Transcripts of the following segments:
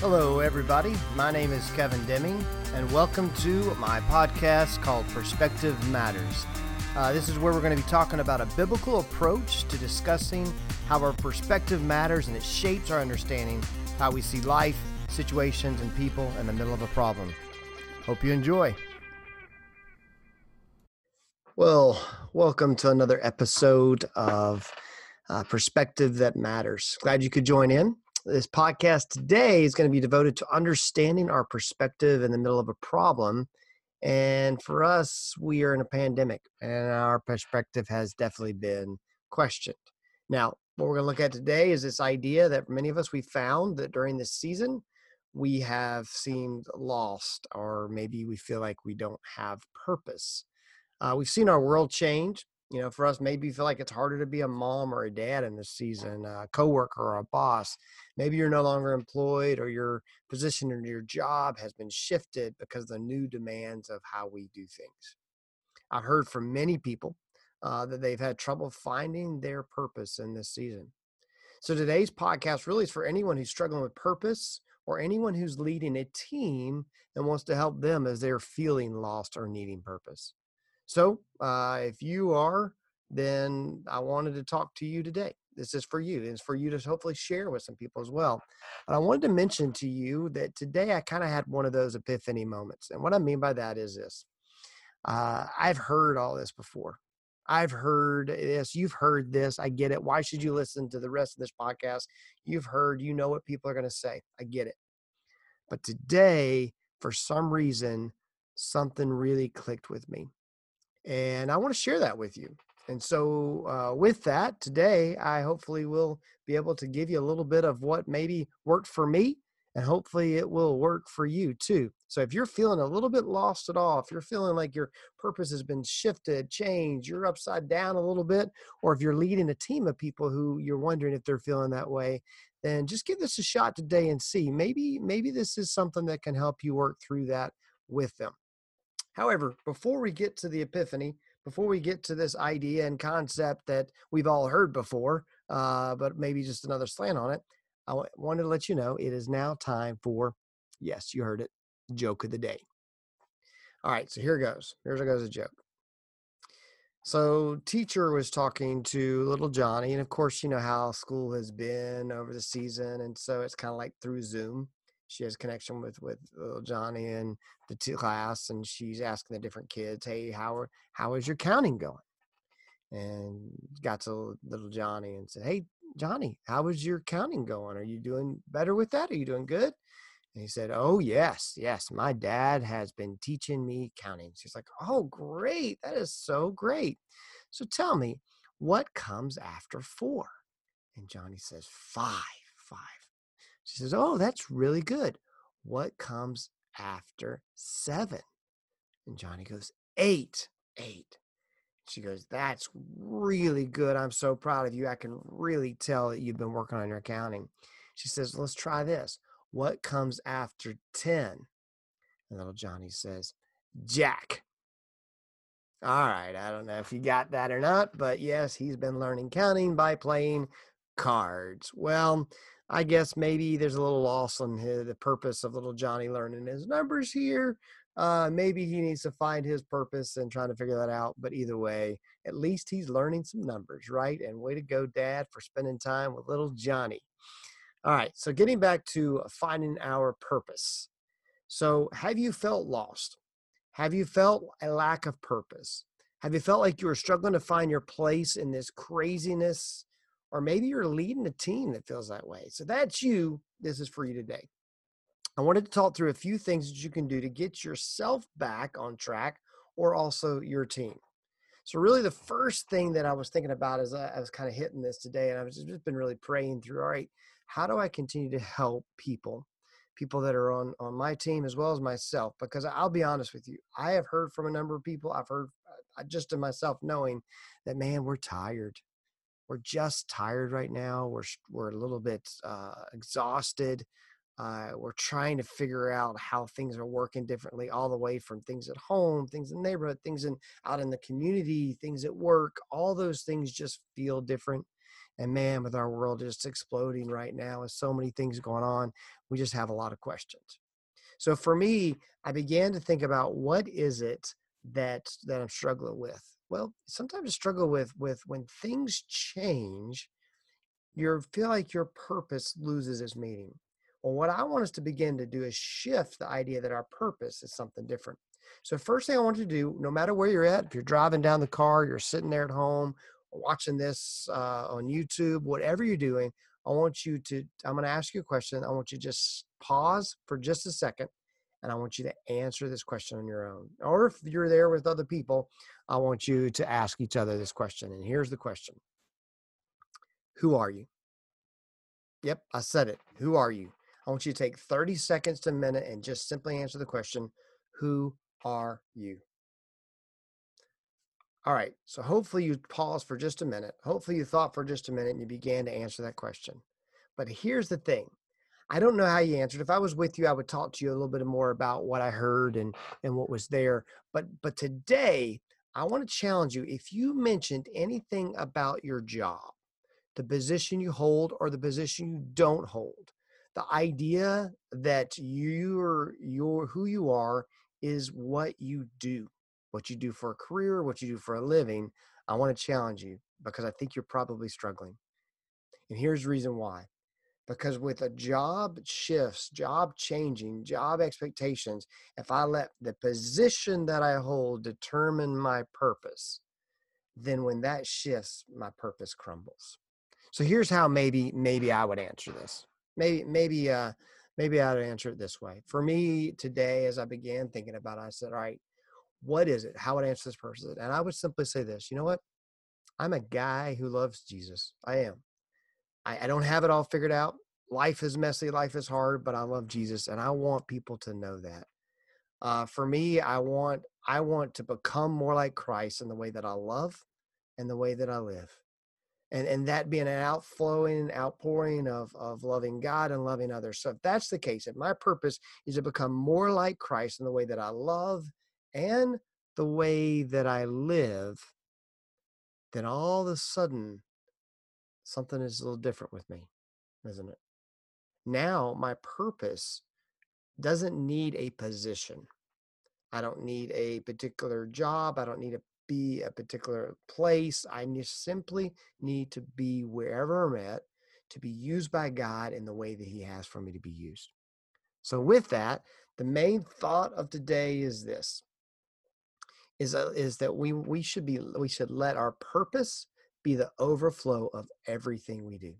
Hello, everybody. My name is Kevin Deming, and welcome to my podcast called Perspective Matters. Uh, this is where we're going to be talking about a biblical approach to discussing how our perspective matters and it shapes our understanding how we see life, situations, and people in the middle of a problem. Hope you enjoy. Well, welcome to another episode of uh, Perspective That Matters. Glad you could join in. This podcast today is going to be devoted to understanding our perspective in the middle of a problem. And for us, we are in a pandemic, and our perspective has definitely been questioned. Now, what we're going to look at today is this idea that many of us we found that during this season we have seemed lost, or maybe we feel like we don't have purpose. Uh, we've seen our world change you know, for us, maybe you feel like it's harder to be a mom or a dad in this season, a coworker or a boss. Maybe you're no longer employed or your position in your job has been shifted because the new demands of how we do things. I've heard from many people uh, that they've had trouble finding their purpose in this season. So today's podcast really is for anyone who's struggling with purpose or anyone who's leading a team and wants to help them as they're feeling lost or needing purpose. So uh, if you are, then I wanted to talk to you today. This is for you. It's for you to hopefully share with some people as well. But I wanted to mention to you that today I kind of had one of those epiphany moments. And what I mean by that is this uh, I've heard all this before. I've heard this. You've heard this. I get it. Why should you listen to the rest of this podcast? You've heard, you know what people are going to say. I get it. But today, for some reason, something really clicked with me and I want to share that with you. And so, uh, with that, today I hopefully will be able to give you a little bit of what maybe worked for me, and hopefully it will work for you too. So, if you're feeling a little bit lost at all, if you're feeling like your purpose has been shifted, changed, you're upside down a little bit, or if you're leading a team of people who you're wondering if they're feeling that way, then just give this a shot today and see. Maybe, maybe this is something that can help you work through that with them. However, before we get to the epiphany, before we get to this idea and concept that we've all heard before, uh, but maybe just another slant on it, I w- wanted to let you know it is now time for, yes, you heard it, joke of the day. All right, so here goes. Here's goes a joke. So, teacher was talking to little Johnny, and of course, you know how school has been over the season, and so it's kind of like through Zoom she has connection with with little Johnny and the two class, and she's asking the different kids, "Hey, how are, how is your counting going?" And got to little Johnny and said, "Hey, Johnny, how is your counting going? Are you doing better with that? Are you doing good?" And he said, "Oh yes, yes. My dad has been teaching me counting." She's like, "Oh, great! That is so great. So tell me, what comes after four? And Johnny says, five, five. She says, Oh, that's really good. What comes after seven? And Johnny goes, Eight, eight. She goes, That's really good. I'm so proud of you. I can really tell that you've been working on your accounting. She says, Let's try this. What comes after 10? And little Johnny says, Jack. All right. I don't know if you got that or not, but yes, he's been learning counting by playing cards. Well, I guess maybe there's a little loss on his, the purpose of little Johnny learning his numbers here. Uh, maybe he needs to find his purpose and trying to figure that out. But either way, at least he's learning some numbers, right? And way to go, Dad, for spending time with little Johnny. All right, so getting back to finding our purpose. So, have you felt lost? Have you felt a lack of purpose? Have you felt like you were struggling to find your place in this craziness or maybe you're leading a team that feels that way. So that's you. This is for you today. I wanted to talk through a few things that you can do to get yourself back on track or also your team. So, really, the first thing that I was thinking about as I, was kind of hitting this today, and I've just been really praying through all right, how do I continue to help people, people that are on, on my team as well as myself? Because I'll be honest with you, I have heard from a number of people, I've heard uh, just in myself knowing that, man, we're tired we're just tired right now. We're we're a little bit uh, exhausted. Uh, we're trying to figure out how things are working differently, all the way from things at home, things in the neighborhood, things in out in the community, things at work. All those things just feel different. And man, with our world just exploding right now, with so many things going on, we just have a lot of questions. So for me, I began to think about what is it that that I'm struggling with. Well, sometimes struggle with with when things change, you feel like your purpose loses its meaning. Well, what I want us to begin to do is shift the idea that our purpose is something different. So, first thing I want you to do, no matter where you're at, if you're driving down the car, you're sitting there at home, watching this uh, on YouTube, whatever you're doing, I want you to, I'm going to ask you a question. I want you to just pause for just a second and I want you to answer this question on your own. Or if you're there with other people, I want you to ask each other this question. And here's the question Who are you? Yep, I said it. Who are you? I want you to take 30 seconds to a minute and just simply answer the question Who are you? All right, so hopefully you paused for just a minute. Hopefully you thought for just a minute and you began to answer that question. But here's the thing I don't know how you answered. If I was with you, I would talk to you a little bit more about what I heard and and what was there. But but today, I want to challenge you. If you mentioned anything about your job, the position you hold or the position you don't hold, the idea that you're you're who you are is what you do, what you do for a career, what you do for a living. I want to challenge you because I think you're probably struggling. And here's the reason why because with a job shifts, job changing, job expectations, if I let the position that I hold determine my purpose, then when that shifts, my purpose crumbles. So here's how maybe maybe I would answer this. Maybe maybe uh maybe I would answer it this way. For me today, as I began thinking about it, I said, all right, what is it? How would I answer this person? And I would simply say this, you know what? I'm a guy who loves Jesus. I am. I, I don't have it all figured out. Life is messy, life is hard, but I love Jesus, and I want people to know that. Uh, for me, I want I want to become more like Christ in the way that I love and the way that I live. And, and that being an outflowing, outpouring of, of loving God and loving others. So if that's the case, if my purpose is to become more like Christ in the way that I love and the way that I live, then all of a sudden something is a little different with me, isn't it? Now, my purpose doesn't need a position. I don't need a particular job. I don't need to be a particular place. I just simply need to be wherever I'm at to be used by God in the way that He has for me to be used. So, with that, the main thought of today is this: is, uh, is that we we should be we should let our purpose be the overflow of everything we do.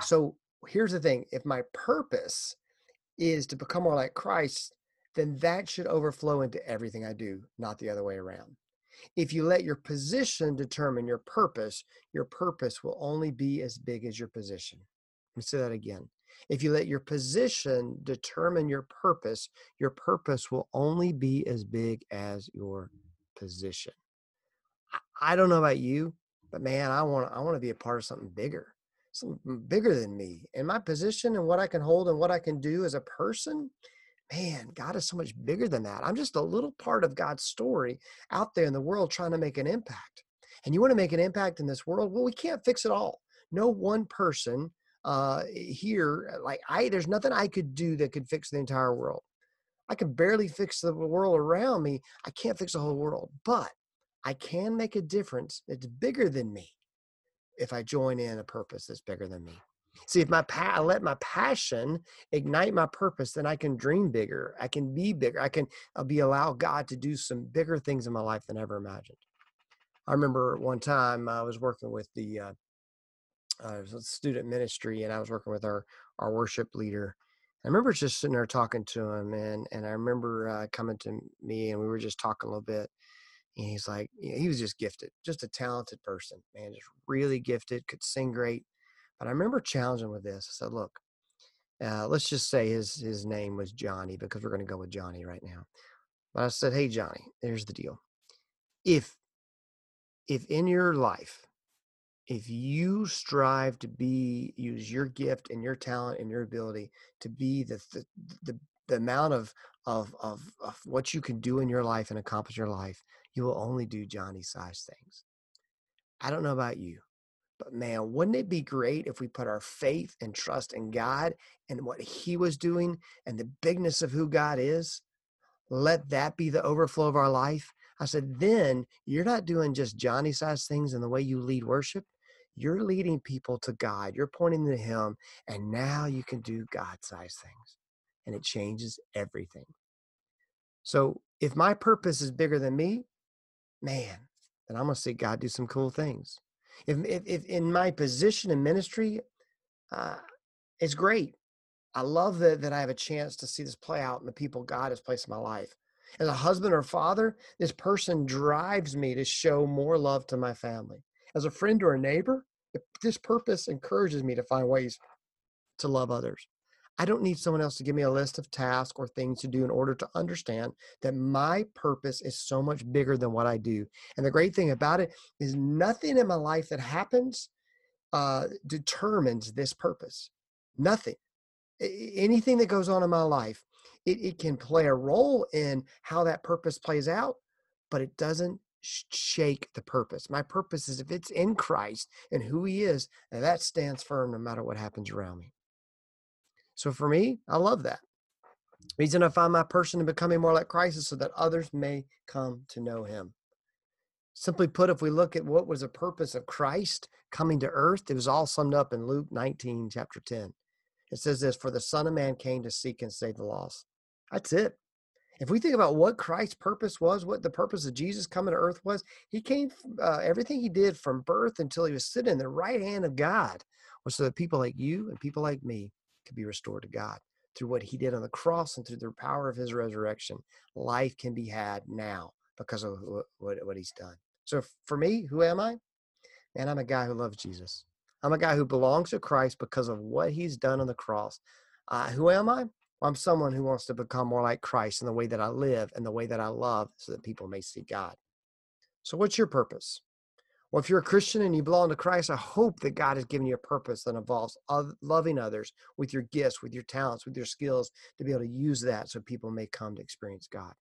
So here's the thing if my purpose is to become more like Christ, then that should overflow into everything I do, not the other way around. If you let your position determine your purpose, your purpose will only be as big as your position. Let me say that again. If you let your position determine your purpose, your purpose will only be as big as your position. I don't know about you, but man, I want I want to be a part of something bigger, something bigger than me. And my position and what I can hold and what I can do as a person, man, God is so much bigger than that. I'm just a little part of God's story out there in the world trying to make an impact. And you want to make an impact in this world? Well, we can't fix it all. No one person uh, here, like I, there's nothing I could do that could fix the entire world. I can barely fix the world around me. I can't fix the whole world, but I can make a difference that's bigger than me if I join in a purpose that's bigger than me. See, if my pa- I let my passion ignite my purpose, then I can dream bigger. I can be bigger. I can I'll be allow God to do some bigger things in my life than I ever imagined. I remember one time I was working with the uh, uh, student ministry, and I was working with our our worship leader. I remember just sitting there talking to him, and and I remember uh, coming to me, and we were just talking a little bit. And he's like, you know, he was just gifted, just a talented person, man, just really gifted, could sing great. But I remember challenging with this. I said, look, uh, let's just say his his name was Johnny because we're going to go with Johnny right now. But I said, hey Johnny, there's the deal. If if in your life, if you strive to be use your gift and your talent and your ability to be the the, the, the amount of, of of of what you can do in your life and accomplish your life, you will only do Johnny size things. I don't know about you, But man, wouldn't it be great if we put our faith and trust in God and what He was doing and the bigness of who God is? Let that be the overflow of our life. I said, then you're not doing just Johnny size things in the way you lead worship. You're leading people to God. You're pointing to Him. And now you can do God size things. And it changes everything. So if my purpose is bigger than me, man, then I'm going to see God do some cool things. If, if, if in my position in ministry, uh, it's great. I love that, that I have a chance to see this play out in the people God has placed in my life. As a husband or father, this person drives me to show more love to my family. As a friend or a neighbor, this purpose encourages me to find ways to love others. I don't need someone else to give me a list of tasks or things to do in order to understand that my purpose is so much bigger than what I do. And the great thing about it is nothing in my life that happens uh, determines this purpose. Nothing. Anything that goes on in my life, it, it can play a role in how that purpose plays out, but it doesn't shake the purpose. My purpose is if it's in Christ and who He is, that stands firm no matter what happens around me. So for me, I love that. Reason I find my person in becoming more like Christ is so that others may come to know him. Simply put, if we look at what was the purpose of Christ coming to earth, it was all summed up in Luke 19, chapter 10. It says this For the Son of Man came to seek and save the lost. That's it. If we think about what Christ's purpose was, what the purpose of Jesus coming to earth was, he came, uh, everything he did from birth until he was sitting in the right hand of God was so that people like you and people like me could be restored to God through what he did on the cross and through the power of his resurrection. Life can be had now because of what, what he's done. So for me, who am I? Man, I'm a guy who loves Jesus. I'm a guy who belongs to Christ because of what he's done on the cross. Uh, who am I? I'm someone who wants to become more like Christ in the way that I live and the way that I love so that people may see God. So, what's your purpose? Well, if you're a Christian and you belong to Christ, I hope that God has given you a purpose that involves loving others with your gifts, with your talents, with your skills to be able to use that so people may come to experience God.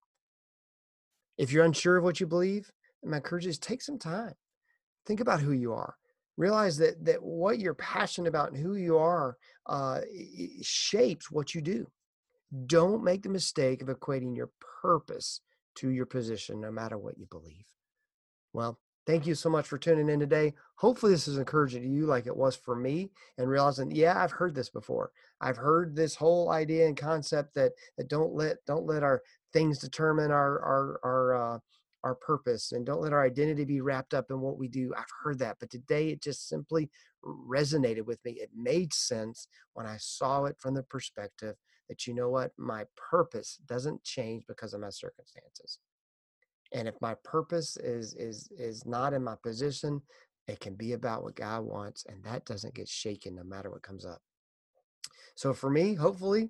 If you're unsure of what you believe, my encouragement is take some time. Think about who you are. Realize that that what you're passionate about and who you are uh, shapes what you do. Don't make the mistake of equating your purpose to your position, no matter what you believe. Well, Thank you so much for tuning in today. Hopefully, this is encouraging to you like it was for me and realizing, yeah, I've heard this before. I've heard this whole idea and concept that that don't let don't let our things determine our our our uh, our purpose and don't let our identity be wrapped up in what we do. I've heard that, but today it just simply resonated with me. It made sense when I saw it from the perspective that you know what, my purpose doesn't change because of my circumstances and if my purpose is is is not in my position it can be about what god wants and that doesn't get shaken no matter what comes up. So for me hopefully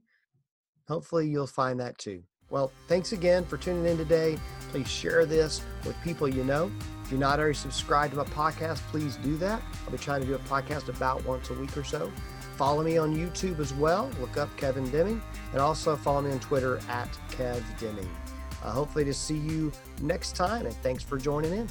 hopefully you'll find that too. Well thanks again for tuning in today. Please share this with people you know. If you're not already subscribed to my podcast please do that. I'll be trying to do a podcast about once a week or so. Follow me on youtube as well. Look up kevin deming and also follow me on twitter at kev deming Uh, hopefully to see you next time, and thanks for joining in.